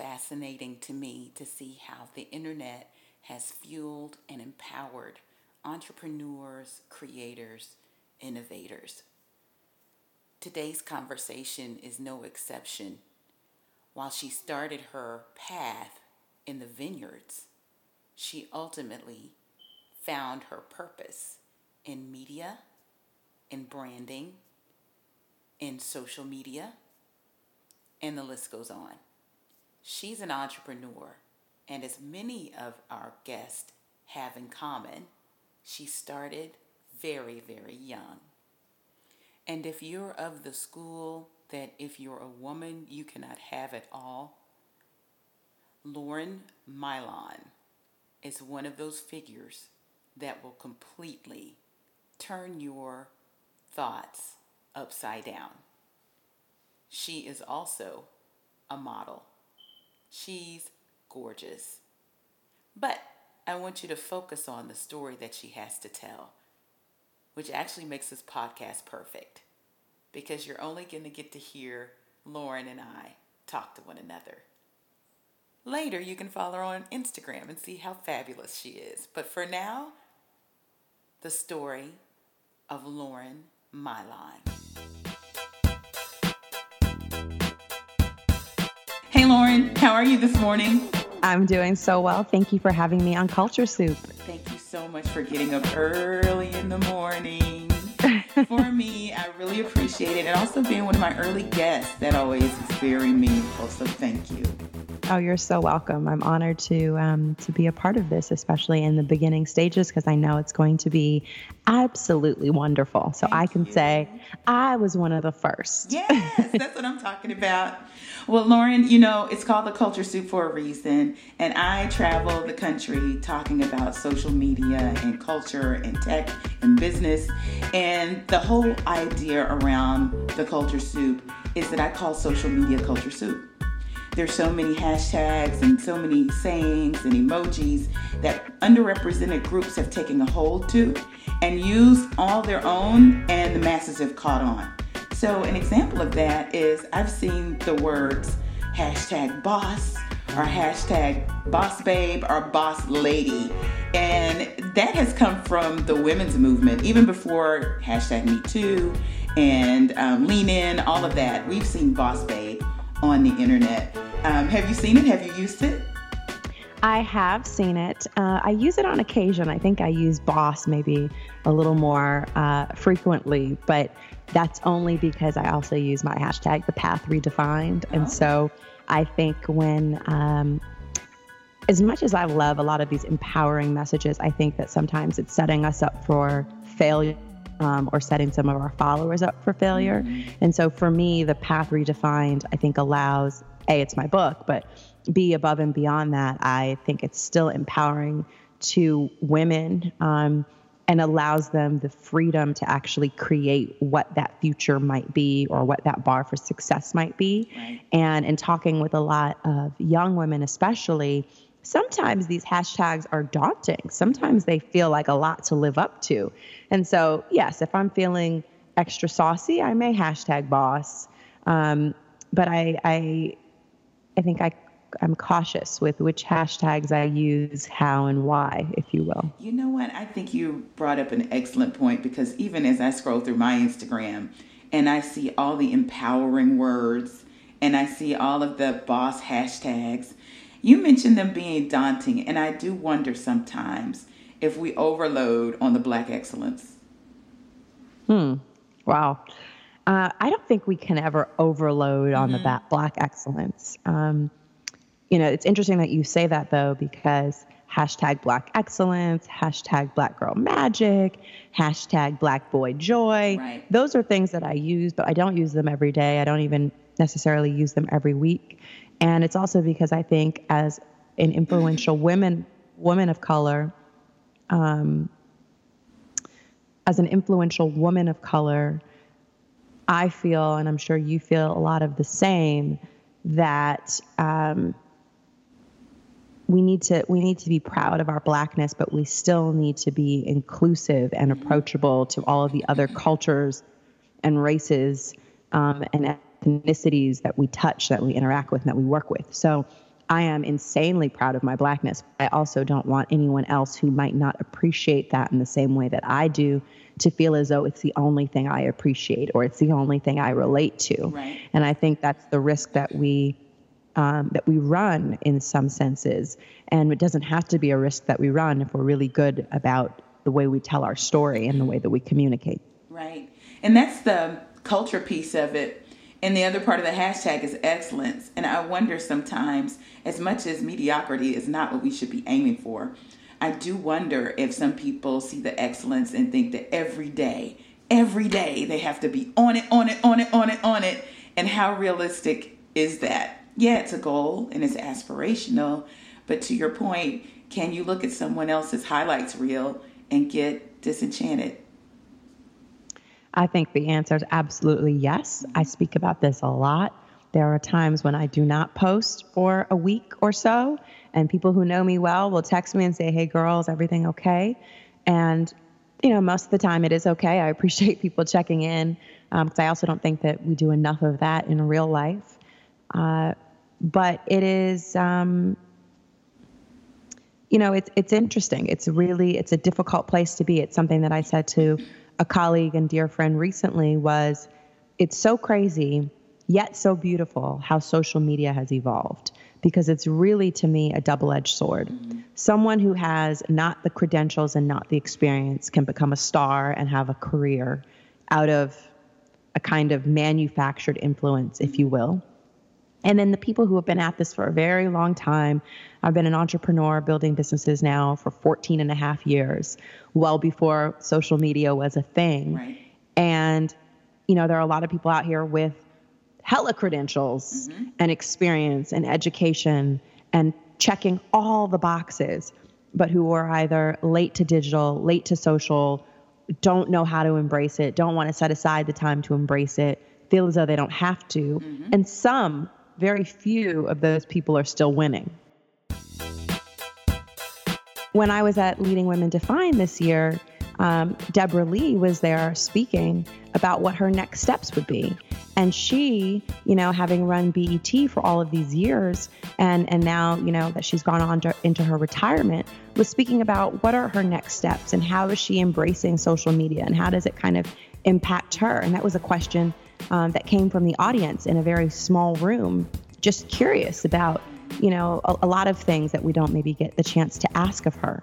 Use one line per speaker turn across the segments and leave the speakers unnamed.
Fascinating to me to see how the internet has fueled and empowered entrepreneurs, creators, innovators. Today's conversation is no exception. While she started her path in the vineyards, she ultimately found her purpose in media, in branding, in social media, and the list goes on. She's an entrepreneur, and as many of our guests have in common, she started very, very young. And if you're of the school that if you're a woman, you cannot have it all, Lauren Maillian is one of those figures that will completely turn your thoughts upside down. She is also a model. She's gorgeous. But I want you to focus on the story that she has to tell, which actually makes this podcast perfect because you're only going to get to hear Lauren and I talk to one another. Later, you can follow her on Instagram and see how fabulous she is. But for now, the story of Lauren Maillian. Lauren, how are you this morning?
I'm doing so well. Thank you for having me on Culture Soup.
Thank you so much for getting up early in the morning. for me, I really appreciate it. And also being one of my early guests, that always is very meaningful. So thank you.
Oh, you're so welcome. I'm honored to um, to be a part of this, especially in the beginning stages, because I know it's going to be absolutely wonderful. So Thank I can you. say I was one of the first.
Yes, that's what I'm talking about. Well, Lauren, you know, it's called the Culture Soup for a reason. And I travel the country talking about social media and culture and tech and business. And the whole idea around the Culture Soup is that I call social media culture soup there's so many hashtags and so many sayings and emojis that underrepresented groups have taken a hold to and used all their own, and the masses have caught on. So, an example of that is I've seen the words hashtag boss or hashtag boss babe or boss lady. And that has come from the women's movement, even before hashtag me too and um, lean in, all of that. We've seen boss babe on the internet. Um, have you seen it? Have you used it?
I have seen it. Uh, I use it on occasion. I think I use Boss maybe a little more uh, frequently, but that's only because I also use my hashtag, the path redefined. Oh. And so I think when, um, as much as I love a lot of these empowering messages, I think that sometimes it's setting us up for failure. Um, or setting some of our followers up for failure. Mm-hmm. And so for me, the path redefined, I think, allows a, it's my book, but B, above and beyond that, I think it's still empowering to women um, and allows them the freedom to actually create what that future might be or what that bar for success might be. Right. And in talking with a lot of young women, especially, sometimes these hashtags are daunting. Sometimes they feel like a lot to live up to. And so, yes, if I'm feeling extra saucy, I may hashtag boss. Um, but I, I I think I I'm cautious with which hashtags I use, how and why, if you will.
You know what? I think you brought up an excellent point because even as I scroll through my Instagram and I see all the empowering words and I see all of the boss hashtags, you mentioned them being daunting, and I do wonder sometimes if we overload on the black excellence.
Hmm. Wow. Uh, I don't think we can ever overload on mm-hmm. the black excellence. Um, you know, it's interesting that you say that though, because hashtag black excellence, hashtag black girl magic, hashtag black boy joy.
Right.
Those are things that I use, but I don't use them every day. I don't even necessarily use them every week. And it's also because I think as an influential women woman of color, um, as an influential woman of color, I feel, and I'm sure you feel a lot of the same, that um, we need to we need to be proud of our blackness, but we still need to be inclusive and approachable to all of the other cultures and races um, and ethnicities that we touch, that we interact with, and that we work with. So I am insanely proud of my blackness. I also don't want anyone else who might not appreciate that in the same way that I do to feel as though it's the only thing I appreciate or it's the only thing I relate to.
Right.
And I think that's the risk that we um, that we run in some senses. And it doesn't have to be a risk that we run if we're really good about the way we tell our story and the way that we communicate.
Right. And that's the culture piece of it. And the other part of the hashtag is excellence. And I wonder sometimes, as much as mediocrity is not what we should be aiming for, I do wonder if some people see the excellence and think that every day, every day, they have to be on it, on it, on it, on it, on it. And how realistic is that? Yeah, it's a goal and it's aspirational. But to your point, can you look at someone else's highlights reel and get disenchanted?
I think the answer is absolutely yes. I speak about this a lot. There are times when I do not post for a week or so, and people who know me well will text me and say, Hey, girl, is everything okay? And, you know, most of the time it is okay. I appreciate people checking in because um, I also don't think that we do enough of that in real life. Uh, but it is, um, you know, it's it's interesting. It's really it's a difficult place to be. It's something that I said to a colleague and dear friend recently was, it's so crazy yet so beautiful how social media has evolved because it's really to me a double-edged sword. Mm-hmm. Someone who has not the credentials and not the experience can become a star and have a career out of a kind of manufactured influence, if you will. And then the people who have been at this for a very long time. I've been an entrepreneur building businesses now for 14 and a half years, well before social media was a thing.
Right.
And, you know, there are a lot of people out here with hella credentials mm-hmm. and experience and education and checking all the boxes, but who are either late to digital, late to social, don't know how to embrace it, don't want to set aside the time to embrace it, feel as though they don't have to. Mm-hmm. And some very few of those people are still winning. When I was at Leading Women Define this year, um, Debra Lee was there speaking about what her next steps would be. And she, you know, having run BET for all of these years and, and now, you know, that she's gone on to, into her retirement, was speaking about what are her next steps and how is she embracing social media and how does it kind of impact her? And that was a question um, that came from the audience in a very small room, just curious about, you know, a, a lot of things that we don't maybe get the chance to ask of her.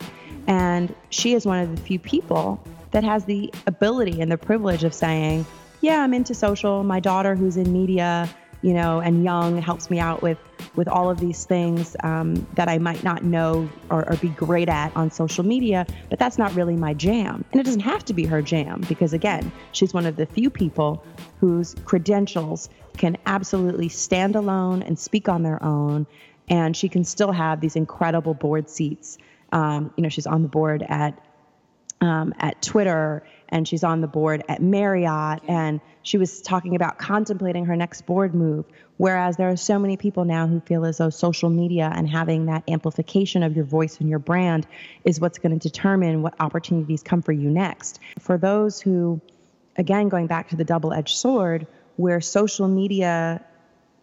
And she is one of the few people that has the ability and the privilege of saying, yeah, I'm into social. My daughter, who's in media, you know, and young, helps me out with with all of these things um, that I might not know or, or, be great at on social media. But that's not really my jam, and it doesn't have to be her jam because again, she's one of the few people whose credentials can absolutely stand alone and speak on their own, and she can still have these incredible board seats. Um, you know, she's on the board at um, at Twitter and she's on the board at Marriott and she was talking about contemplating her next board move whereas there are so many people now who feel as though social media and having that amplification of your voice and your brand is what's going to determine what opportunities come for you next. For those who again going back to the double-edged sword where social media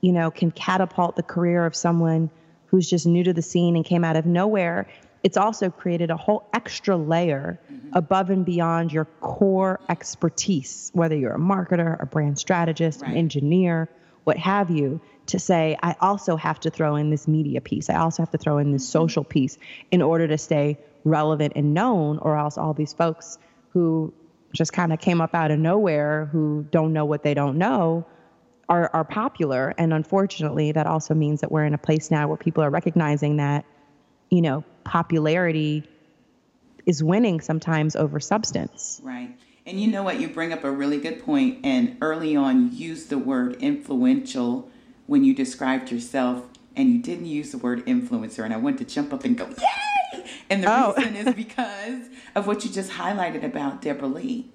you know can catapult the career of someone who's just new to the scene and came out of nowhere it's also created a whole extra layer mm-hmm. above and beyond your core expertise, whether you're a marketer, a brand strategist, right. an engineer, what have you, to say, I also have to throw in this media piece. I also have to throw in this mm-hmm. social piece in order to stay relevant and known, or else all these folks who just kind of came up out of nowhere who don't know what they don't know are, are popular. And unfortunately, that also means that we're in a place now where people are recognizing that you know, popularity is winning sometimes over substance.
Right. And you know what? You bring up a really good point. And early on, you used the word influential when you described yourself, and you didn't use the word influencer. And I wanted to jump up and go, Yay! And the oh. reason is because of what you just highlighted about Debra Lee.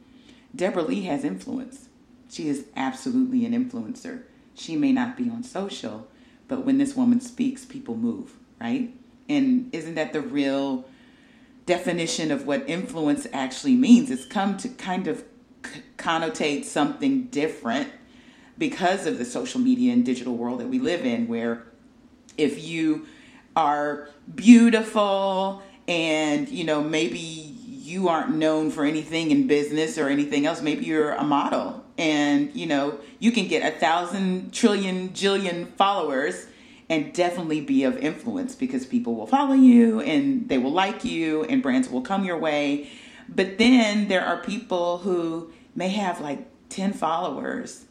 Debra Lee has influence. She is absolutely an influencer. She may not be on social, but when this woman speaks, people move, right? And isn't that the real definition of what influence actually means? It's come to kind of connotate something different because of the social media and digital world that we live in, where if you are beautiful and you know maybe you aren't known for anything in business or anything else maybe you're a model and you know you can get a thousand trillion jillion followers and definitely be of influence because people will follow you and they will like you and brands will come your way. But then there are people who may have like 10 followers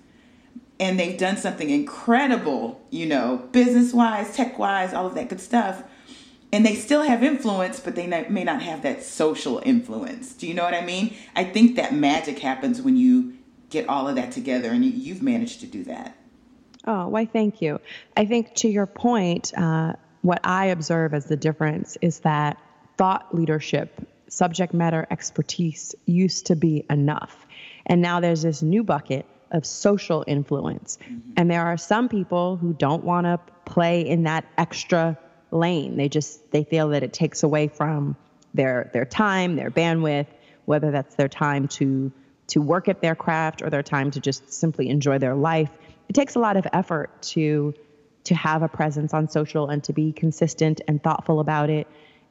and they've done something incredible, you know, business wise, tech wise, all of that good stuff. And they still have influence, but they may not have that social influence. Do you know what I mean? I think that magic happens when you get all of that together, and you've managed to do that.
Oh, why, thank you. I think to your point, uh, what I observe as the difference is that thought leadership, subject matter expertise used to be enough. And now there's this new bucket of social influence. Mm-hmm. And there are some people who don't want to play in that extra lane. They just they feel that it takes away from their their time, their bandwidth, whether that's their time to to work at their craft or their time to just simply enjoy their life it takes a lot of effort to to have a presence on social and to be consistent and thoughtful about it.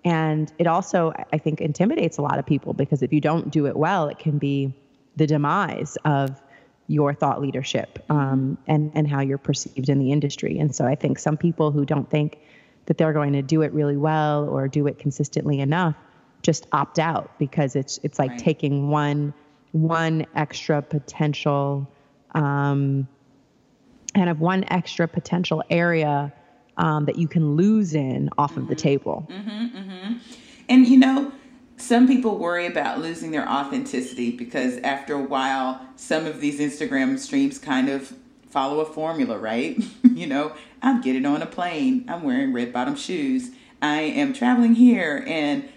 And it also, I think, intimidates a lot of people because if you don't do it well, it can be the demise of your thought leadership um, and and how you're perceived in the industry. And so I think some people who don't think that they're going to do it really well or do it consistently enough just opt out because it's it's like right. taking one one extra potential um, kind of one extra potential area um, that you can lose in off mm-hmm. of the mm-hmm. table.
Mm-hmm, mm-hmm. And you know, some people worry about losing their authenticity because after a while, some of these Instagram streams kind of follow a formula, right? you know, I'm getting on a plane, I'm wearing red bottom shoes, I am traveling here, and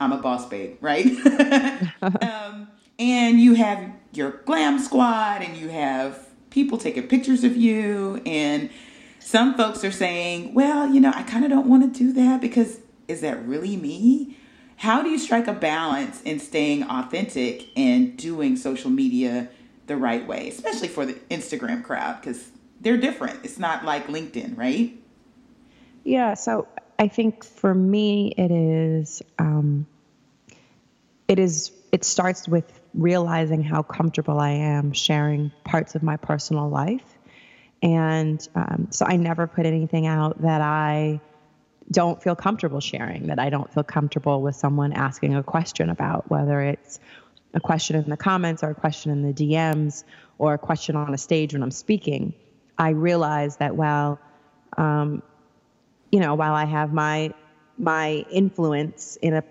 I'm a boss babe, right? um, and you have your glam squad, and you have people taking pictures of you and some folks are saying, well, you know, I kind of don't want to do that because is that really me? How do you strike a balance in staying authentic and doing social media the right way, especially for the Instagram crowd? Because they're different. It's not like LinkedIn, right?
Yeah. So I think for me, it is, um, it is, it starts with realizing how comfortable I am sharing parts of my personal life. And um, so I never put anything out that I don't feel comfortable sharing, that I don't feel comfortable with someone asking a question about, whether it's a question in the comments or a question in the DMs or a question on a stage when I'm speaking. I realize that while, um, you know, while I have my my influence in a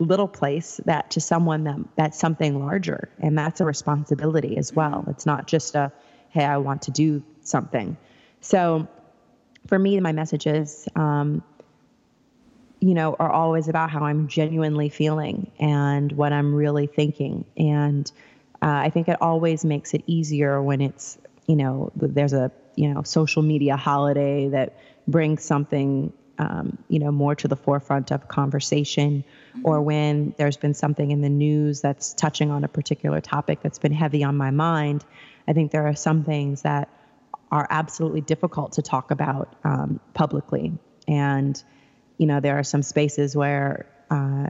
little place that to someone that that's something larger and that's a responsibility as well. It's not just a hey i want to do something. So for me my messages um, you know are always about how i'm genuinely feeling and what i'm really thinking. And uh, i think it always makes it easier when it's you know there's a you know social media holiday that brings something um, you know, more to the forefront of conversation, mm-hmm. or when there's been something in the news that's touching on a particular topic that's been heavy on my mind. I think there are some things that are absolutely difficult to talk about um, publicly, and you know, there are some spaces where. Uh,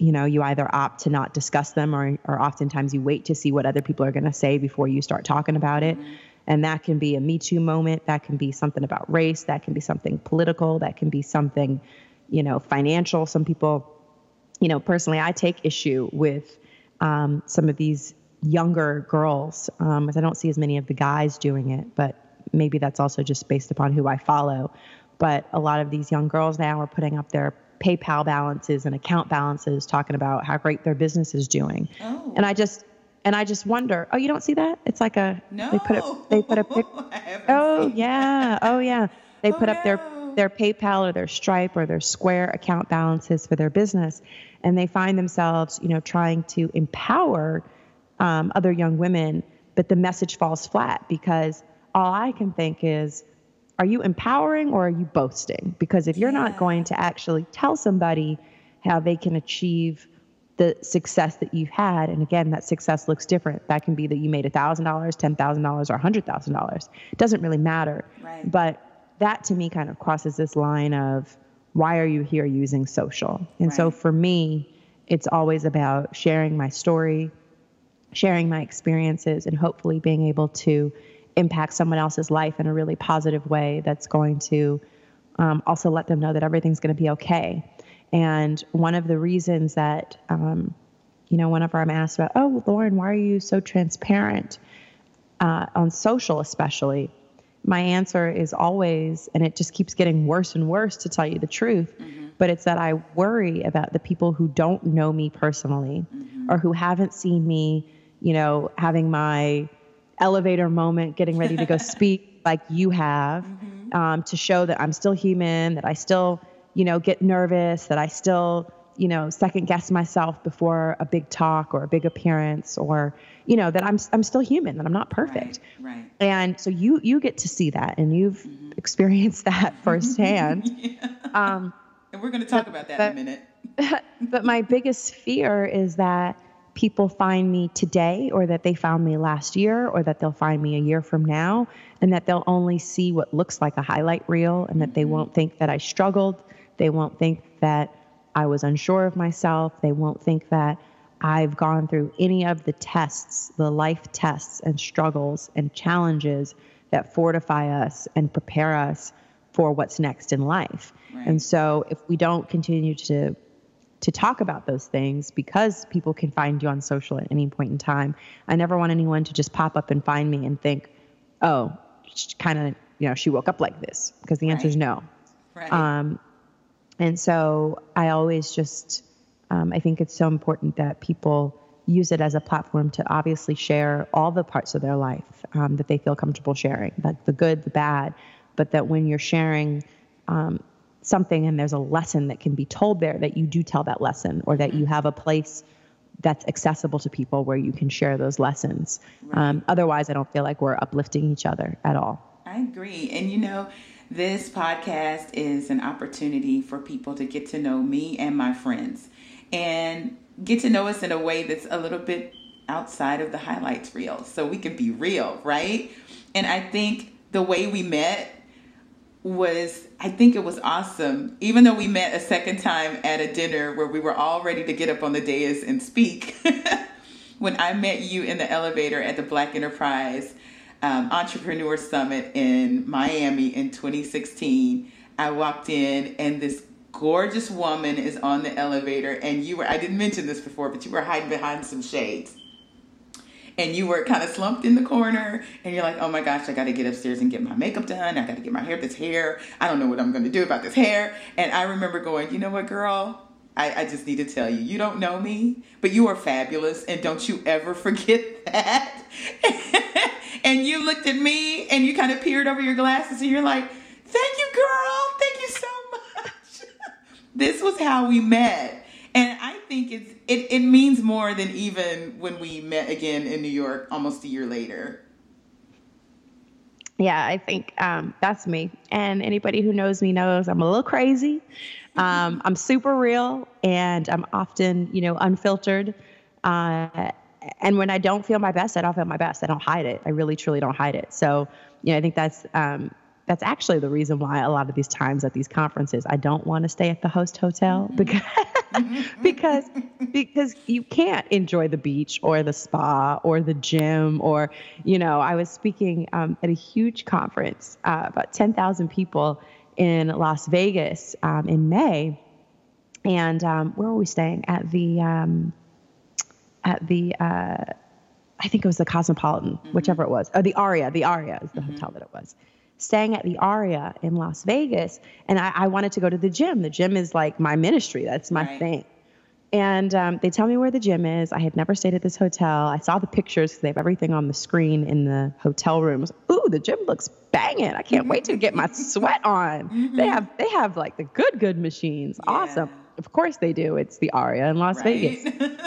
you know, you either opt to not discuss them, or, or oftentimes you wait to see what other people are going to say before you start talking about it. Mm-hmm. And that can be a Me Too moment. That can be something about race. That can be something political. That can be something, you know, financial. Some people, you know, personally, I take issue with um, some of these younger girls, um, as I don't see as many of the guys doing it, but maybe that's also just based upon who I follow. but a lot of these young girls now are putting up their PayPal balances and account balances, talking about how great their business is doing. Oh. And I just and I just wonder, oh, you don't see that? It's like a
no.
They put a they put a pic. oh yeah, oh yeah. They oh, put up no. their their PayPal or their Stripe or their Square account balances for their business, and they find themselves, you know, trying to empower um, other young women, but the message falls flat because all I can think is, are you empowering or are you boasting? Because if you're yeah. not going to actually tell somebody how they can achieve the success that you've had, and again, that success looks different. That can be that you made $1,000, $10,000, or $100,000. It doesn't really matter.
Right.
But that to me kind of crosses this line of why are you here using social? And right. so for me, it's always about sharing my story, sharing my experiences, and hopefully being able to impact someone else's life in a really positive way that's going to um, also let them know that everything's going to be okay. And one of the reasons that, um, you know, whenever I'm asked about, oh, Lauren, why are you so transparent uh, on social, especially? My answer is always, and it just keeps getting worse and worse to tell you the truth, mm-hmm. but it's that I worry about the people who don't know me personally mm-hmm. or who haven't seen me, you know, having my elevator moment, getting ready to go speak like you have, mm-hmm. um, to show that I'm still human, that I still, you know, get nervous, that I still, you know, second guess myself before a big talk or a big appearance, or, you know, that I'm I'm still human, that I'm not perfect.
Right. right.
And so you you get to see that, and you've mm-hmm. experienced that firsthand.
yeah. um, and we're going to talk but, about that but, in a minute.
but my biggest fear is that people find me today or that they found me last year or that they'll find me a year from now and that they'll only see what looks like a highlight reel and that they mm-hmm. won't think that I struggled. They won't think that I was unsure of myself. They won't think that I've gone through any of the tests, the life tests and struggles and challenges that fortify us and prepare us for what's next in life. Right. And so if we don't continue to to talk about those things because people can find you on social at any point in time. I never want anyone to just pop up and find me and think, oh, kind of, you know, she woke up like this because the answer right. is no.
Right.
Um, and so I always just, um, I think it's so important that people use it as a platform to obviously share all the parts of their life um, that they feel comfortable sharing, like the good, the bad, but that when you're sharing um, something and there's a lesson that can be told there that you do tell that lesson or that you mm-hmm. have a place that's accessible to people where you can share those lessons. Right. Um, otherwise, I don't feel like we're uplifting each other at all.
I agree. And you know, this podcast is an opportunity for people to get to know me and my friends and get to know us in a way that's a little bit outside of the highlights reel so we can be real, right? And I think the way we met was I think it was awesome. Even though we met a second time at a dinner where we were all ready to get up on the dais and speak. when I met you in the elevator at the Black Enterprise um, Entrepreneur Summit in Miami in 2016, I walked in and this gorgeous woman is on the elevator and you were I didn't mention this before, but you were hiding behind some shades and you were kind of slumped in the corner and you're like, oh my gosh, I got to get upstairs and get my makeup done. I got to get my hair, this hair. I don't know what I'm going to do about this hair. And I remember going, you know what, girl? I, I just need to tell you, you don't know me, but you are fabulous. And don't you ever forget that. and you looked at me and you kind of peered over your glasses and you're like, thank you, girl. Thank you so much. this was how we met. And I think it's it, it means more than even when we met again in New York almost a year later.
Yeah, I think um, that's me. And anybody who knows me knows I'm a little crazy. Um, I'm super real and I'm often, you know, unfiltered. Uh, and when I don't feel my best, I don't feel my best. I don't hide it. I really, truly don't hide it. So, you know, I think that's um, that's actually the reason why a lot of these times at these conferences I don't want to stay at the host hotel mm-hmm. because because because you can't enjoy the beach or the spa or the gym or you know I was speaking um, at a huge conference uh, about ten thousand people in Las Vegas um, in May and um, where were we staying at the um, at the uh, I think it was the Cosmopolitan, mm-hmm. whichever it was, or the Aria. The Aria is the mm-hmm. hotel that it was. staying at the Aria in Las Vegas, and I, I wanted to go to the gym. The gym is like my ministry. That's my
Right.
thing. And um, they tell me where the gym is. I had never stayed at this hotel. I saw the pictures 'cause they have everything on the screen in the hotel rooms. Ooh, the gym looks banging. I can't wait to get my sweat on. They have they have like the good good machines. Awesome.
Mm-hmm.
Of course they do. It's the Aria in Las Vegas.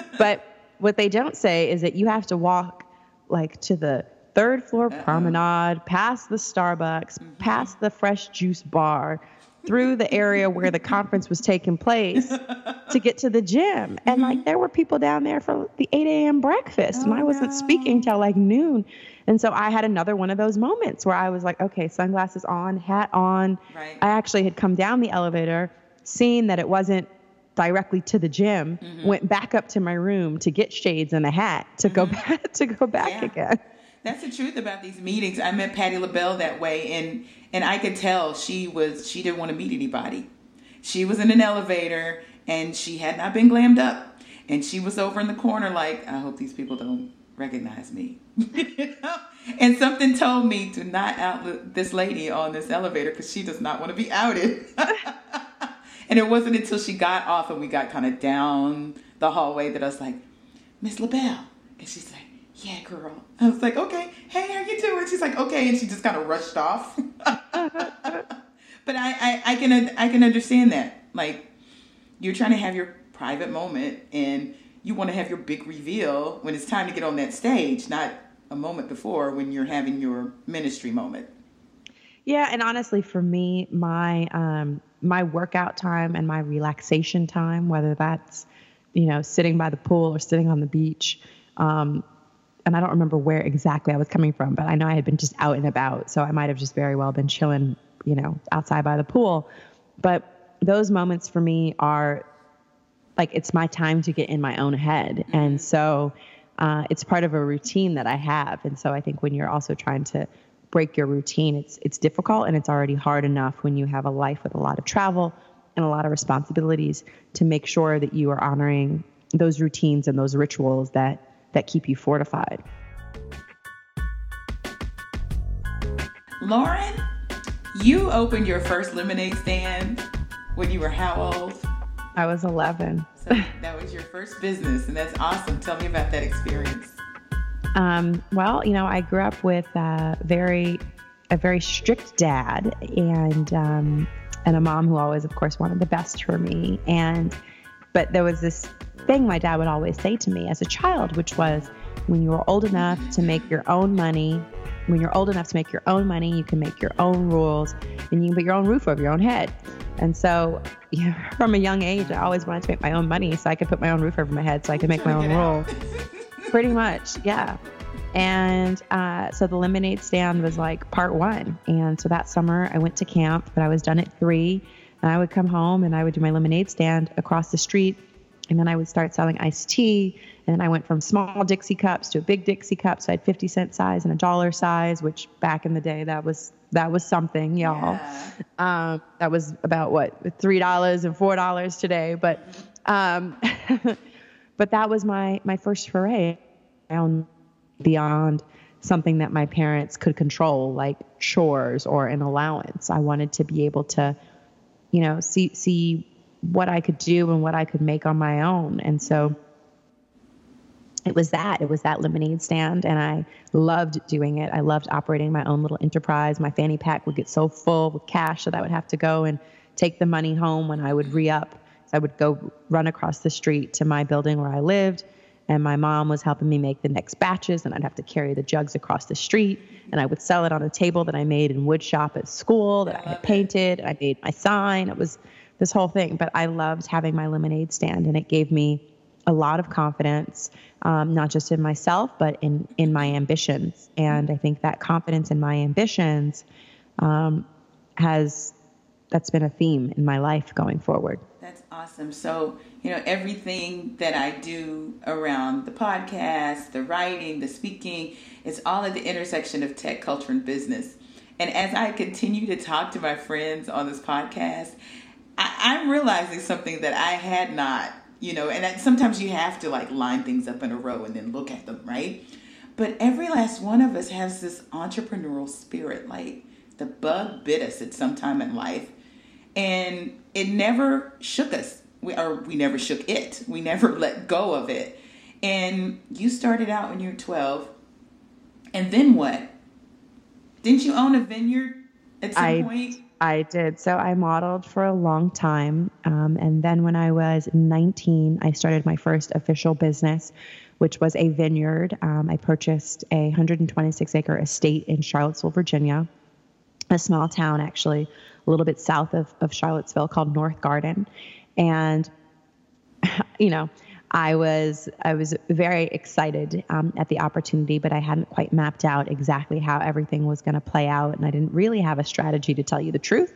But what they don't say is that you have to walk like to the third floor uh-uh. promenade, past the Starbucks, mm-hmm. past the fresh juice bar, through the area where the conference was taking place to get to the gym. And like mm-hmm. there were people down there for the 8 a.m. breakfast, and
Oh,
I wasn't speaking till like noon. And so I had another one of those moments where I was like, okay, sunglasses on, hat on.
Right.
I actually had come down the elevator, seen that it wasn't directly to the gym,
Mm-hmm.
went back up to my room to get shades and a hat to go back to go back
Mm-hmm. Yeah.
again.
That's the truth about these meetings. I met Patti LaBelle that way, and and I could tell she was she didn't want to meet anybody. She was in an elevator, and she had not been glammed up, and she was over in the corner like, I hope these people don't recognize me. and something told me to not out this lady on this elevator because she does not want to be outed. and it wasn't until she got off and we got kind of down the hallway that I was like, Miss LaBelle. And she's like, yeah, girl. I was like, okay, hey, how you doing? She's like, okay, and she just kind of rushed off. but I, I, I can, I can understand that. Like, you're trying to have your private moment, and you want to have your big reveal when it's time to get on that stage, not a moment before when you're having your ministry moment.
Yeah, and honestly, for me, my um, my workout time and my relaxation time, whether that's you know sitting by the pool or sitting on the beach, um, and I don't remember where exactly I was coming from, but I know I had been just out and about, so I might have just very well been chilling, you know, outside by the pool. But those moments for me are like it's my time to get in my own head, and so uh, it's part of a routine that I have. And so I think when you're also trying to break your routine, it's it's difficult and it's already hard enough when you have a life with a lot of travel and a lot of responsibilities to make sure that you are honoring those routines and those rituals that that keep you fortified.
Lauren, you opened your first lemonade stand when you were how old?
I was 11.
So that was your first business, and that's awesome. Tell me about that experience.
Um, well, you know, I grew up with a very, a very strict dad, and um, and a mom who always, of course, wanted the best for me. And but there was this thing my dad would always say to me as a child, which was, when you are old enough to make your own money, when you're old enough to make your own money, you can make your own rules, and you can put your own roof over your own head. And so, you know, from a young age, I always wanted to make my own money so I could put my own roof over my head, so I could make my own
to get out.
rules. Pretty much, yeah. And uh, so the lemonade stand was like part one. And so that summer I went to camp, but I was done at three. And I would come home and I would do my lemonade stand across the street. And then I would start selling iced tea. And then I went from small Dixie cups to a big Dixie cup. So I had 50 cent size and a dollar size, which back in the day, that was that was something, y'all.
Yeah.
Um, that was about what three dollars and four dollars today, but um, but that was my my first foray down beyond something that my parents could control, like chores or an allowance. I wanted to be able to, you know, see see what I could do and what I could make on my own, and so it was that it was that lemonade stand and i loved doing it. I loved operating my own little enterprise. My fanny pack would get so full with cash that i would have to go and take the money home when i would re-up so i would go run across the street to my building where i lived and my mom was helping me make the next batches and i'd have to carry the jugs across the street and i would sell it on a table that i made in wood shop at school that i had painted i made my sign it was this whole thing but i loved having my lemonade stand and it gave me a lot of confidence, um, not just in myself, but in, in my ambitions. And I think that confidence in my ambitions um, has, that's been a theme in my life going forward.
Awesome. So, you know, everything that I do around the podcast, the writing, the speaking, it's all at the intersection of tech, culture, and business. And as I continue to talk to my friends on this podcast, I, I'm realizing something that I had not, you know, and that sometimes you have to like line things up in a row and then look at them, right? But every last one of us has this entrepreneurial spirit. Like, the bug bit us at some time in life, and it never shook us. We or we never shook it. We never let go of it. And you started out when you were twelve, and then what? Didn't you own a vineyard at some
I,
point?
I did. So I modeled for a long time. Um, and then when I was 19, I started my first official business, which was a vineyard. Um, I purchased a 126 acre estate in Charlottesville, Virginia, a small town actually, a little bit south of, of Charlottesville called North Garden. And, you know, I was I was very excited um, at the opportunity, but I hadn't quite mapped out exactly how everything was going to play out, and I didn't really have a strategy to tell you the truth.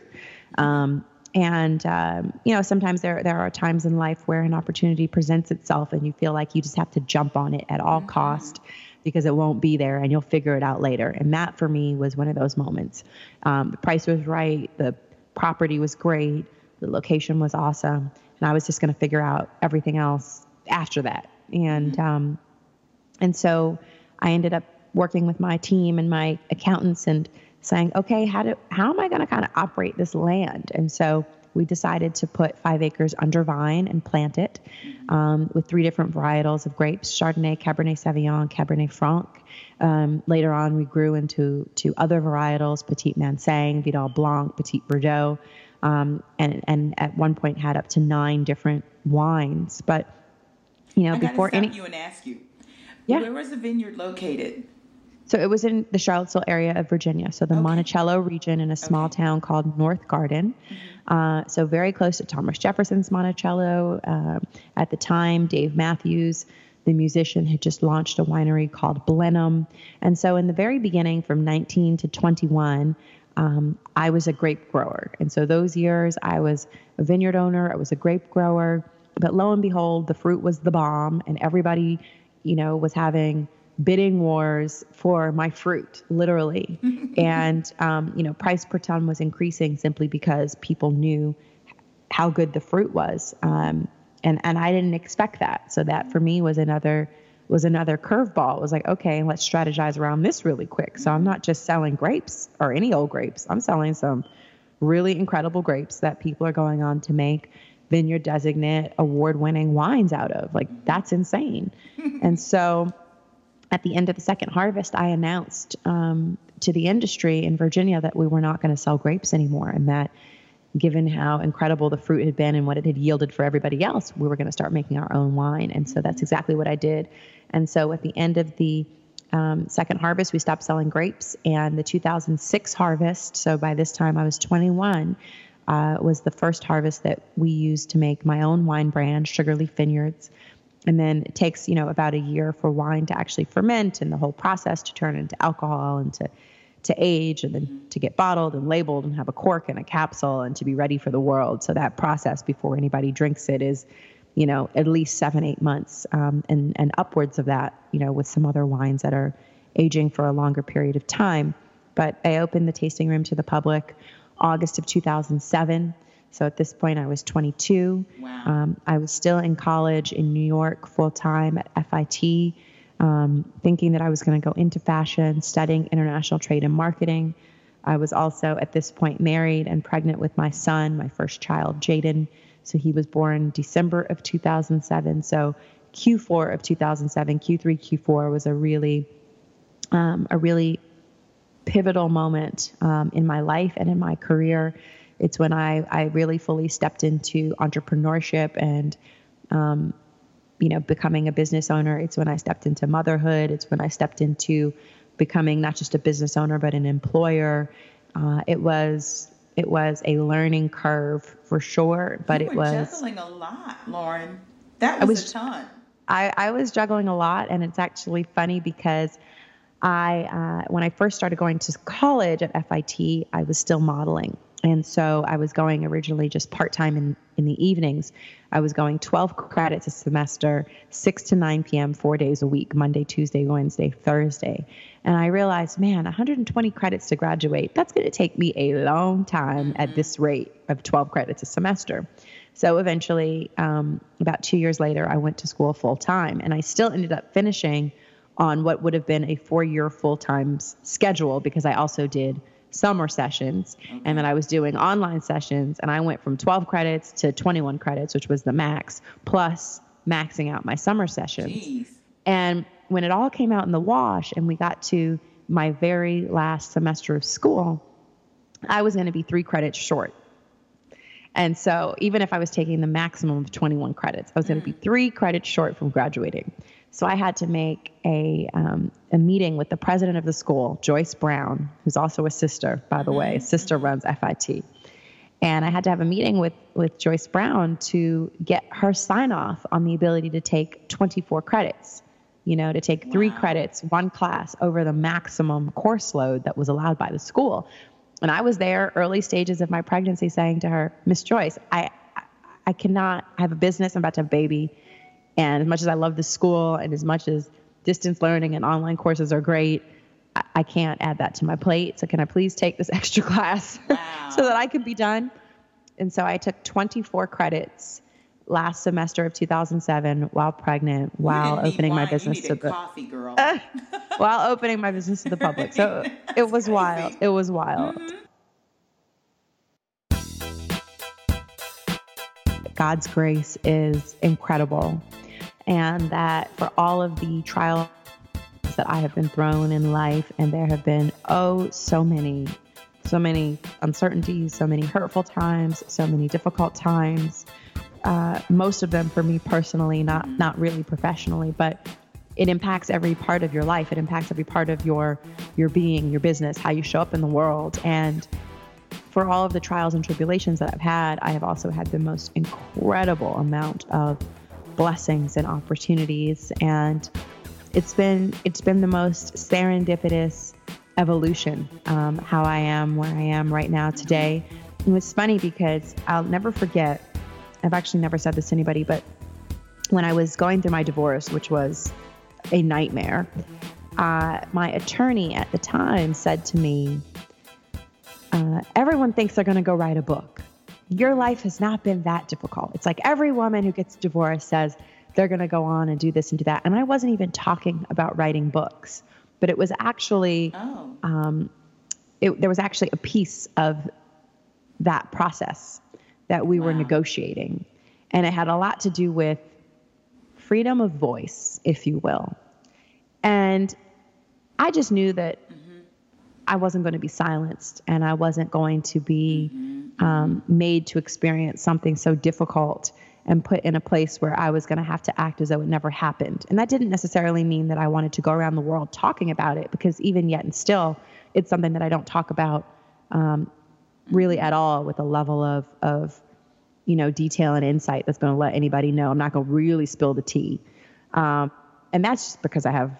Um, and um, you know, sometimes there there are times in life where an opportunity presents itself, and you feel like you just have to jump on it at all mm-hmm. cost because it won't be there, and you'll figure it out later. And that for me was one of those moments. Um, the price was right, the property was great, the location was awesome, and I was just going to figure out everything else after that. And mm-hmm. um, and so I ended up working with my team and my accountants and saying, okay, how do how am I going to kind of operate this land? And so we decided to put five acres under vine and plant it um, with three different varietals of grapes: Chardonnay, Cabernet Sauvignon, Cabernet Franc. Um, later on, we grew into to other varietals: Petit Manseng, Vidal Blanc, Petit Verdot, um, and and at one point had up to nine different wines. But you know,
I
before any
you and ask you,
yeah,
where was the vineyard located?
So it was in the Charlottesville area of Virginia, so the okay. Monticello region in a small okay. town called North Garden. Mm-hmm. Uh, so very close to Thomas Jefferson's Monticello. Uh, at the time, Dave Matthews, the musician, had just launched a winery called Blenheim. And so in the very beginning, from 19 to 21, um, I was a grape grower. And so those years, I was a vineyard owner, I was a grape grower. But lo and behold, the fruit was the bomb, and everybody, you know, was having bidding wars for my fruit, literally. and, um, you know, price per ton was increasing simply because people knew how good the fruit was. Um, and, and I didn't expect that. So that for me was another was another curveball. It was like, okay, let's strategize around this really quick. So I'm not just selling grapes or any old grapes. I'm selling some really incredible grapes that people are going on to make vineyard designate award winning wines out of. Like that's insane. and so at the end of the second harvest, I announced um, to the industry in Virginia that we were not going to sell grapes anymore, and that given how incredible the fruit had been and what it had yielded for everybody else, we were going to start making our own wine. And so that's exactly what I did. And so at the end of the um, second harvest, we stopped selling grapes, and the 2006 harvest. So by this time, I was 21. Uh, was the first harvest that we used to make my own wine brand, Sugarleaf Vineyards and then it takes you know about a year for wine to actually ferment and the whole process to turn into alcohol and to to age and then to get bottled and labeled and have a cork and a capsule and to be ready for the world. So that process before anybody drinks it is you know at least seven eight months um, and and upwards of that you know with some other wines that are aging for a longer period of time. But i opened the tasting room to the public august of 2007 so at this point, I was 22.
Wow.
Um, I was still in college in New York full time at FIT, um, thinking that I was going to go into fashion, studying international trade and marketing. I was also at this point married and pregnant with my son, my first child, Jaden. So he was born December of 2007. So Q4 of 2007, Q3, Q4 was a really, um, a really pivotal moment um, in my life and in my career. It's when I, I really fully stepped into entrepreneurship and, um, you know, becoming a business owner. It's when I stepped into motherhood. It's when I stepped into becoming not just a business owner, but an employer. Uh, it was it was a learning curve for sure, but
you
it was
juggling a lot, Lauren. That was, I was a ton.
I, I was juggling a lot, and it's actually funny because I, uh, when I first started going to college at FIT, I was still modeling. And so I was going originally just part time in, in the evenings. I was going 12 credits a semester, 6 to 9 p.m., four days a week Monday, Tuesday, Wednesday, Thursday. And I realized, man, 120 credits to graduate, that's going to take me a long time at this rate of 12 credits a semester. So eventually, um, about two years later, I went to school full time. And I still ended up finishing on what would have been a four year full time schedule because I also did summer sessions okay. and then I was doing online sessions and I went from 12 credits to 21 credits, which was the max, plus maxing out my summer sessions.
Jeez.
And when it all came out in the wash and we got to my very last semester of school, I was going to be three credits short. And so even if I was taking the maximum of 21 credits, I was going to be mm. three credits short from graduating. So I had to make a, um, a meeting with the president of the school, Joyce Brown, who's also a sister, by the way. Mm-hmm. Sister runs FIT. And I had to have a meeting with, with Joyce Brown to get her sign off on the ability to take 24 credits, you know, to take three wow. credits, one class over the maximum course load that was allowed by the school. And I was there early stages of my pregnancy saying to her, Miss Joyce, I, I cannot I have a business, I'm about to have a baby. And as much as I love the school and as much as distance learning and online courses are great, I, I can't add that to my plate. So can I please take this extra class wow. so that I can be done? And so I took 24 credits last semester of 2007 while pregnant, while opening my business
to
the
coffee girl.
while opening my business to the public. So it was crazy. wild. It was wild. Mm-hmm. God's grace is incredible and that for all of the trials that I have been thrown in life, and there have been, oh, so many, so many uncertainties, so many hurtful times, so many difficult times. Uh, most of them for me personally, not not really professionally, but it impacts every part of your life. It impacts every part of your your being, your business, how you show up in the world, and for all of the trials and tribulations that I've had, I have also had the most incredible amount of blessings and opportunities and it's been it's been the most serendipitous evolution um, how I am where I am right now today. And it's funny because I'll never forget. I've actually never said this to anybody, but when I was going through my divorce, which was a nightmare, uh, my attorney at the time said to me, uh, "Everyone thinks they're going to go write a book." Your life has not been that difficult. It's like every woman who gets divorced says they're going to go on and do this and do that. And I wasn't even talking about writing books, but it was actually, oh. um, it, there was actually a piece of that process that we wow. were negotiating. And it had a lot to do with freedom of voice, if you will. And I just knew that I wasn't going to be silenced and I wasn't going to be mm-hmm. um, made to experience something so difficult and put in a place where I was going to have to act as though it never happened. And that didn't necessarily mean that I wanted to go around the world talking about it because even yet and still, it's something that I don't talk about um, really at all with a level of, of, you know, detail and insight that's going to let anybody know. I'm not going to really spill the tea. Um, and that's just because I have,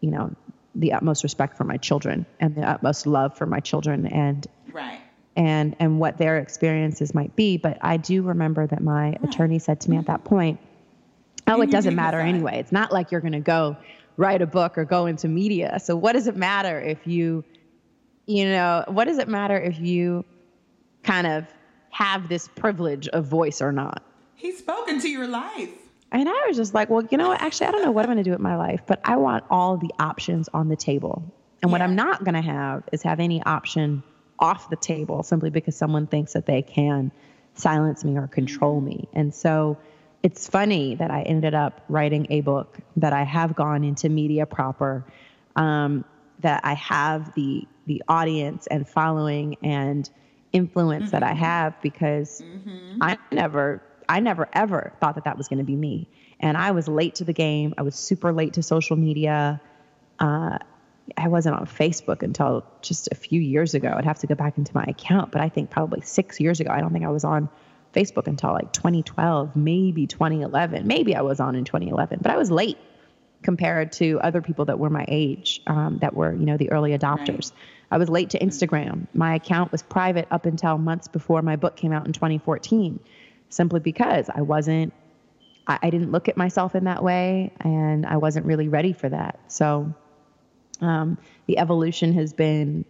you know, the utmost respect for my children and the utmost love for my children and
right.
and and what their experiences might be. But i do remember that my right. attorney said to me at that point oh it doesn't matter anyway. It's not like you're going to go write a book or go into media. So what does it matter if you you know what does it matter if you kind of have this privilege of voice or not?
He's spoken to your life
and I was just like, well, you know what? Actually, I don't know what I'm going to do with my life, but I want all the options on the table. And yeah. what I'm not going to have is have any option off the table simply because someone thinks that they can silence me or control me. And so it's funny that I ended up writing a book, that I have gone into media proper, um, that I have the the audience and following and influence mm-hmm. that I mm-hmm. have because mm-hmm. I never I never ever thought that that was going to be me. And I was late to the game. I was super late to social media. Uh, I wasn't on Facebook until just a few years ago. I'd have to go back into my account, but I think probably six years ago. I don't think I was on Facebook until like 2012, maybe 2011. Maybe I was on in 2011, but I was late compared to other people that were my age, um, that were, you know, the early adopters. Right. I was late to Instagram. My account was private up until months before my book came out in 2014 simply because I wasn't, I, I didn't look at myself in that way and I wasn't really ready for that. So um, the evolution has been,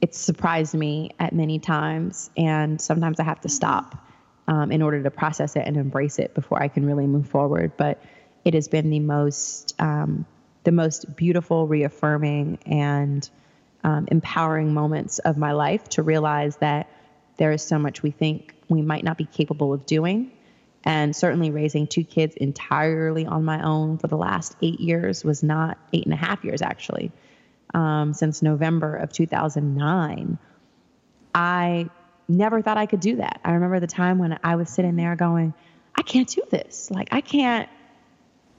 it's surprised me at many times. And sometimes I have to stop um, in order to process it and embrace it before I can really move forward. But it has been the most, um, the most beautiful, reaffirming, and um, empowering moments of my life to realize that there is so much we think we might not be capable of doing. And certainly raising two kids entirely on my own for the last eight years was not eight and a half years, actually, um, since November of 2009. I never thought I could do that. I remember the time when I was sitting there going, I can't do this. Like, I can't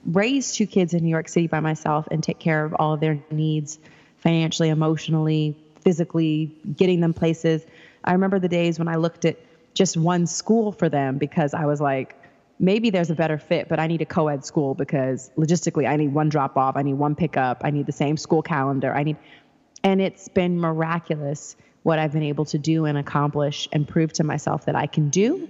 raise two kids in New York City by myself and take care of all of their needs financially, emotionally, physically, getting them places. I remember the days when I looked at just one school for them because I was like, maybe there's a better fit, but I need a co ed school because logistically, I need one drop off, I need one pickup, I need the same school calendar. I need, and it's been miraculous what I've been able to do and accomplish and prove to myself that I can do.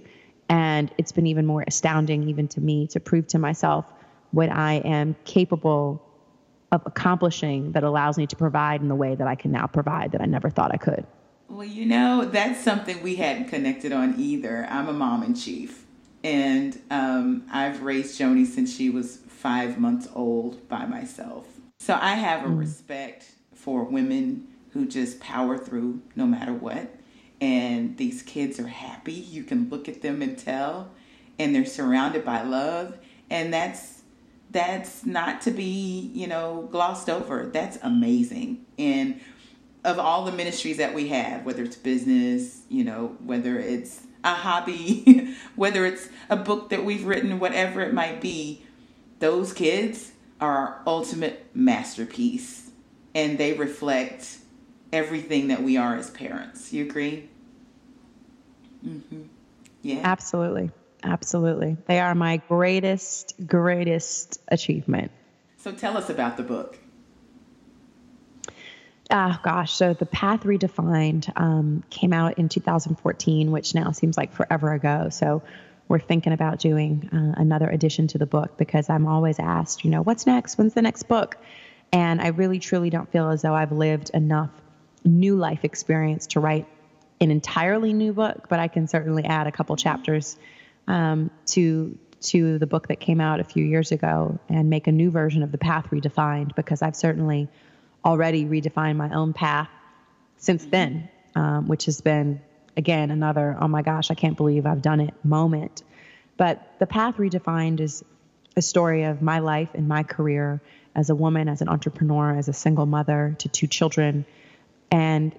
And it's been even more astounding, even to me, to prove to myself what I am capable of accomplishing that allows me to provide in the way that I can now provide that I never thought I could.
Well, you know, that's something we hadn't connected on either. I'm a mom in chief, and um, I've raised Joni since she was five months old by myself. So I have a mm. respect for women who just power through no matter what. And these kids are happy. You can look at them and tell, and they're surrounded by love. And that's that's not to be, you know, glossed over. That's amazing. And of all the ministries that we have, whether it's business, you know, whether it's a hobby, whether it's a book that we've written, whatever it might be, those kids are our ultimate masterpiece and they reflect everything that we are as parents. You agree?
Mm-hmm. Yeah. Absolutely. Absolutely. They are my greatest, greatest achievement.
So tell us about the book.
Oh, gosh. So The Path Redefined um, came out in 2014, which now seems like forever ago. So we're thinking about doing uh, another edition to the book because I'm always asked, you know, what's next? When's the next book? And I really, truly don't feel as though I've lived enough new life experience to write an entirely new book, but I can certainly add a couple chapters um, to to the book that came out a few years ago and make a new version of the path redefined because I've certainly already redefined my own path since mm-hmm. then, um, which has been again another oh my gosh I can't believe I've done it moment. But the path redefined is a story of my life and my career as a woman, as an entrepreneur, as a single mother to two children, and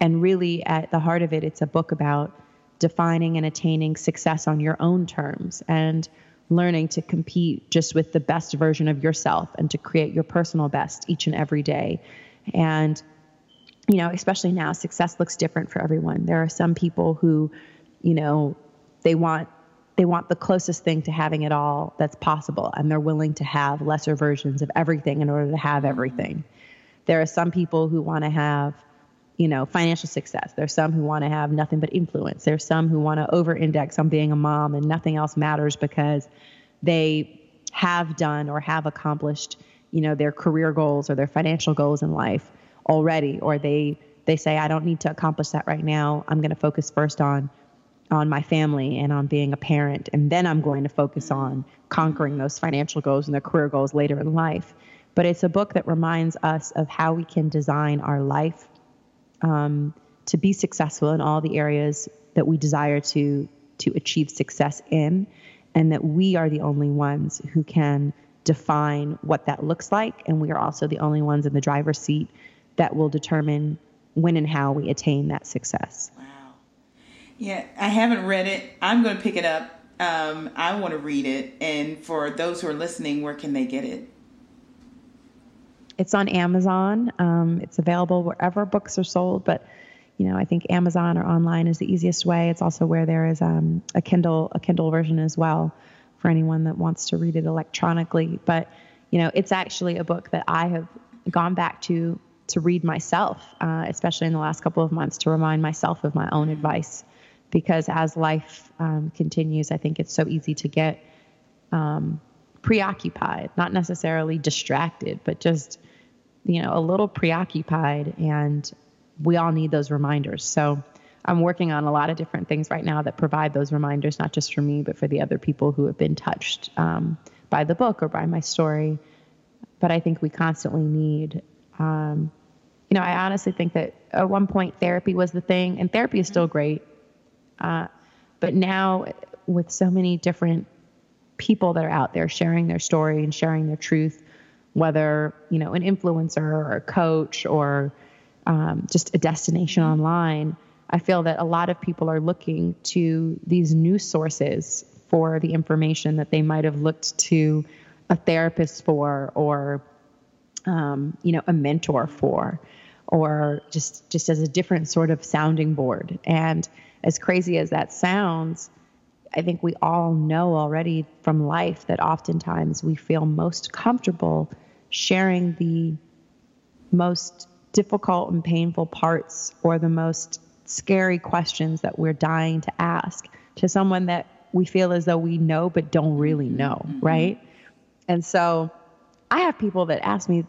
and really at the heart of it, it's a book about defining and attaining success on your own terms and learning to compete just with the best version of yourself and to create your personal best each and every day. And, you know, especially now, success looks different for everyone. There are some people who, you know, they want they want the closest thing to having it all that's possible and they're willing to have lesser versions of everything in order to have mm-hmm. everything. There are some people who want to have you know, financial success. There's some who want to have nothing but influence. There's some who want to over index on being a mom and nothing else matters because they have done or have accomplished, you know, their career goals or their financial goals in life already or they they say I don't need to accomplish that right now. I'm going to focus first on on my family and on being a parent and then I'm going to focus on conquering those financial goals and their career goals later in life. But it's a book that reminds us of how we can design our life um, to be successful in all the areas that we desire to to achieve success in, and that we are the only ones who can define what that looks like, and we are also the only ones in the driver's seat that will determine when and how we attain that success.
Wow. Yeah, I haven't read it. I'm going to pick it up. Um, I want to read it. And for those who are listening, where can they get it?
It's on Amazon. Um, it's available wherever books are sold, but you know, I think Amazon or online is the easiest way. It's also where there is um, a Kindle a Kindle version as well for anyone that wants to read it electronically. But you know, it's actually a book that I have gone back to to read myself, uh, especially in the last couple of months, to remind myself of my own advice. Because as life um, continues, I think it's so easy to get um, preoccupied, not necessarily distracted, but just, you know, a little preoccupied. And we all need those reminders. So I'm working on a lot of different things right now that provide those reminders, not just for me, but for the other people who have been touched um, by the book or by my story. But I think we constantly need, um, you know, I honestly think that at one point therapy was the thing, and therapy is still great. Uh, but now, with so many different people that are out there sharing their story and sharing their truth, whether you know an influencer or a coach or um, just a destination online, I feel that a lot of people are looking to these new sources for the information that they might have looked to a therapist for or um, you know a mentor for or just just as a different sort of sounding board. And as crazy as that sounds i think we all know already from life that oftentimes we feel most comfortable sharing the most difficult and painful parts or the most scary questions that we're dying to ask to someone that we feel as though we know but don't really know, mm-hmm. right? And so I have people that ask me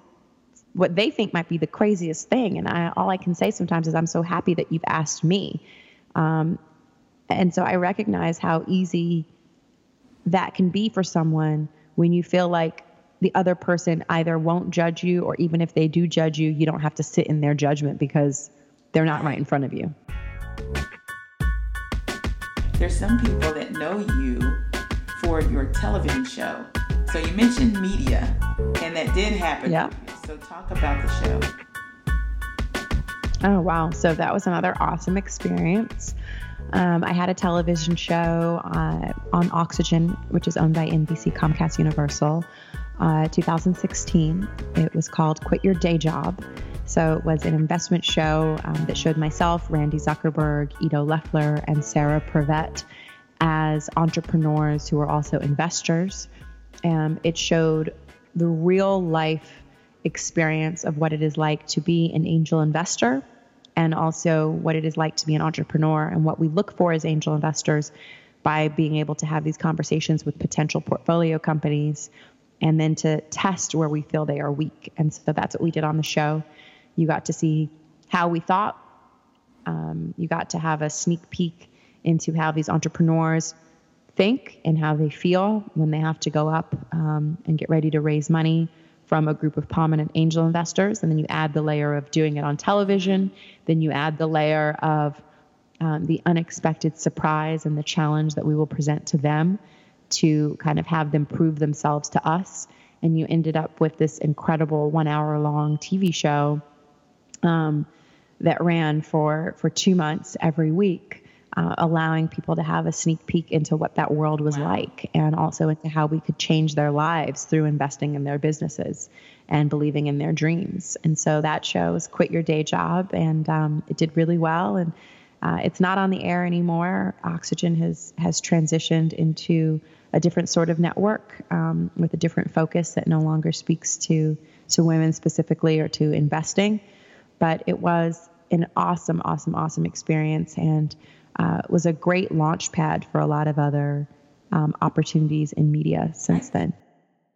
what they think might be the craziest thing, and I, all I can say sometimes is I'm so happy that you've asked me. Um, and so I recognize how easy that can be for someone when you feel like the other person either won't judge you or even if they do judge you, you don't have to sit in their judgment because they're not right in front of you.
There's some people that know you for your television show. So you mentioned media, and that did happen.
Yeah.
So talk about the show.
Oh, wow. So that was another awesome experience. Um, I had a television show uh, on Oxygen, which is owned by NBC Comcast Universal, uh, 2016. It was called Quit Your Day Job. So it was an investment show um, that showed myself, Randi Zuckerberg, Ido Leffler, and Sarah Privette as entrepreneurs who are also investors. Um, it showed the real life experience of what it is like to be an angel investor and also what it is like to be an entrepreneur and what we look for as angel investors by being able to have these conversations with potential portfolio companies and then to test where we feel they are weak. And so that's what we did on the show. You got to see how we thought. Um, you got to have a sneak peek into how these entrepreneurs think and how they feel when they have to go up um, and get ready to raise money from a group of prominent angel investors. And then you add the layer of doing it on television. Then you add the layer of um, the unexpected surprise and the challenge that we will present to them to kind of have them prove themselves to us. And you ended up with this incredible one hour long TV show um, that ran for, for two months every week. Uh, allowing people to have a sneak peek into what that world was wow. like and also into how we could change their lives through investing in their businesses and believing in their dreams. And so that show was Quit Your Day Job, and um, it did really well. And uh, it's not on the air anymore. Oxygen has has transitioned into a different sort of network um, with a different focus that no longer speaks to to women specifically or to investing. But it was an awesome, awesome, awesome experience, and uh, was a great launch pad for a lot of other um, opportunities in media since then.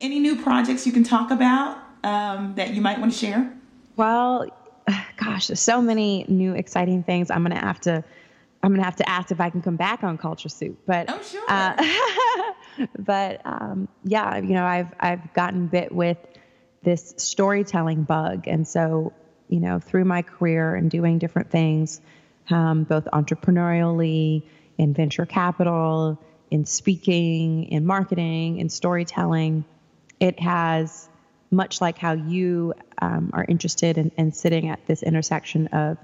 Any new projects you can talk about um, that you might want to share?
Well, gosh, there's so many new exciting things. I'm gonna have to. I'm gonna have to ask if I can come back on Culture Soup, but
oh sure. Uh,
but um, yeah, you know, I've I've gotten bit with this storytelling bug, and so you know, through my career and doing different things, um, both entrepreneurially, in venture capital, in speaking, in marketing, in storytelling, it has much like how you um, are interested in, in sitting at this intersection of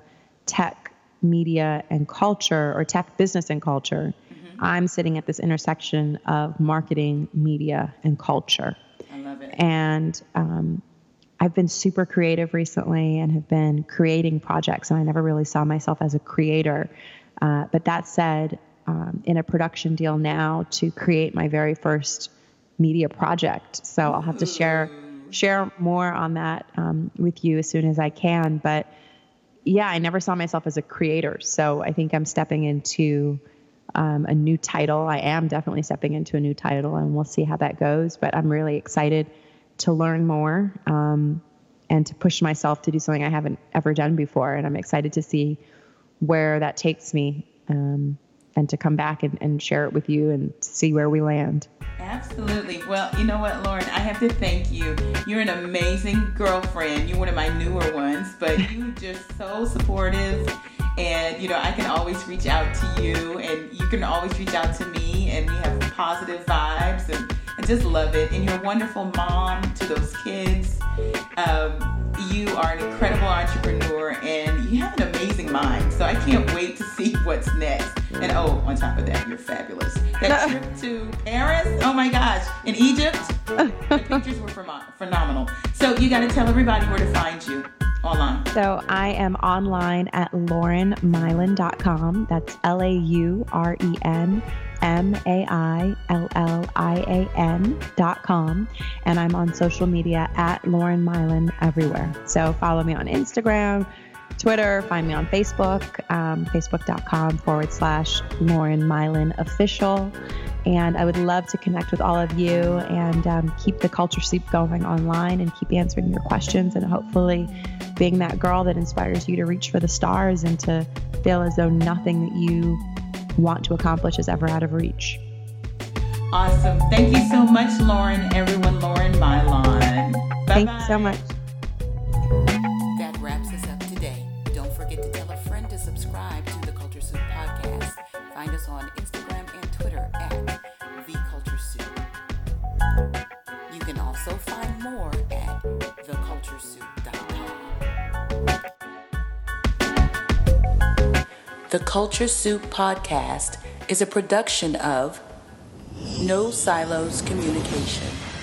tech, media, and culture, or tech, business, and culture I'm sitting at this intersection of marketing, media, and culture.
I love it.
And um, I've been super creative recently and have been creating projects, and I never really saw myself as a creator. Uh, but that said, um, in a production deal now to create my very first media project. So I'll have to share share more on that um, with you as soon as I can. But yeah, I never saw myself as a creator, so I think I'm stepping into um, a new title. I am definitely stepping into a new title, and we'll see how that goes. But I'm really excited to learn more um, and to push myself to do something I haven't ever done before. And I'm excited to see where that takes me. Um, and to come back and, and share it with you and see where we land.
Absolutely. Well, you know what, Lauren? I have to thank you. You're an amazing girlfriend. You're one of my newer ones, but you're just so supportive. And, you know, I can always reach out to you, and you can always reach out to me, and we have positive vibes, and just love it. And you're a wonderful mom to those kids. Um, you are an incredible entrepreneur and you have an amazing mind. So I can't wait to see what's next. And oh, on top of that, you're fabulous. That trip to Paris, oh my gosh, in Egypt, the pictures were phenomenal. So you got to tell everybody where to find you online.
So I am online at laurenmaillian.com. That's L A U R E N M A I L L I A N dot com. And I'm on social media at Lauren Maillian everywhere. So follow me on Instagram, Twitter, find me on Facebook, um, facebook.com forward slash Lauren Maillian official. And I would love to connect with all of you and um, keep the culture soup going online and keep answering your questions and hopefully being that girl that inspires you to reach for the stars and to feel as though nothing that you want to accomplish is ever out of reach.
Awesome. Thank you so much, Lauren. Everyone, Lauren Maillian.
Thank you so much.
That wraps us up today. Don't forget to tell a friend to subscribe to the Culture Soup podcast. Find us on Instagram and Twitter at The Culture Soup. You can also find more at theculturesoup.com. The Culture Soup podcast is a production of No Silos Communication.